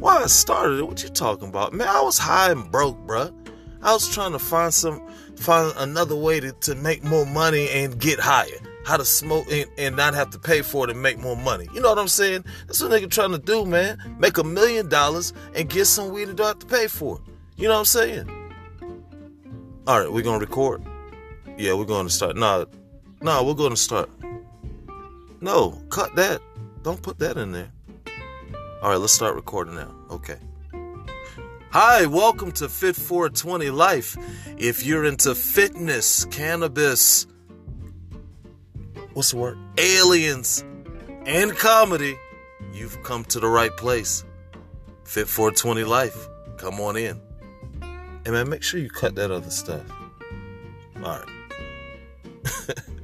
Why I started it? What you talking about? Man, I was high and broke, bruh. I was trying to find some, find another way to, to make more money and get higher. How to smoke and, and not have to pay for it and make more money. You know what I'm saying? That's what nigga trying to do, man. Make a million dollars and get some weed and don't have to pay for it. You know what I'm saying? All right, we're gonna record. Yeah, we're gonna start. No, no, we're gonna start. No, cut that. Don't put that in there. All right, let's start recording now. Okay. Hi, welcome to Fit 420 Life. If you're into fitness, cannabis, what's the word? Aliens and comedy, you've come to the right place. Fit 420 Life. Come on in. And man, make sure you cut that other stuff. All right.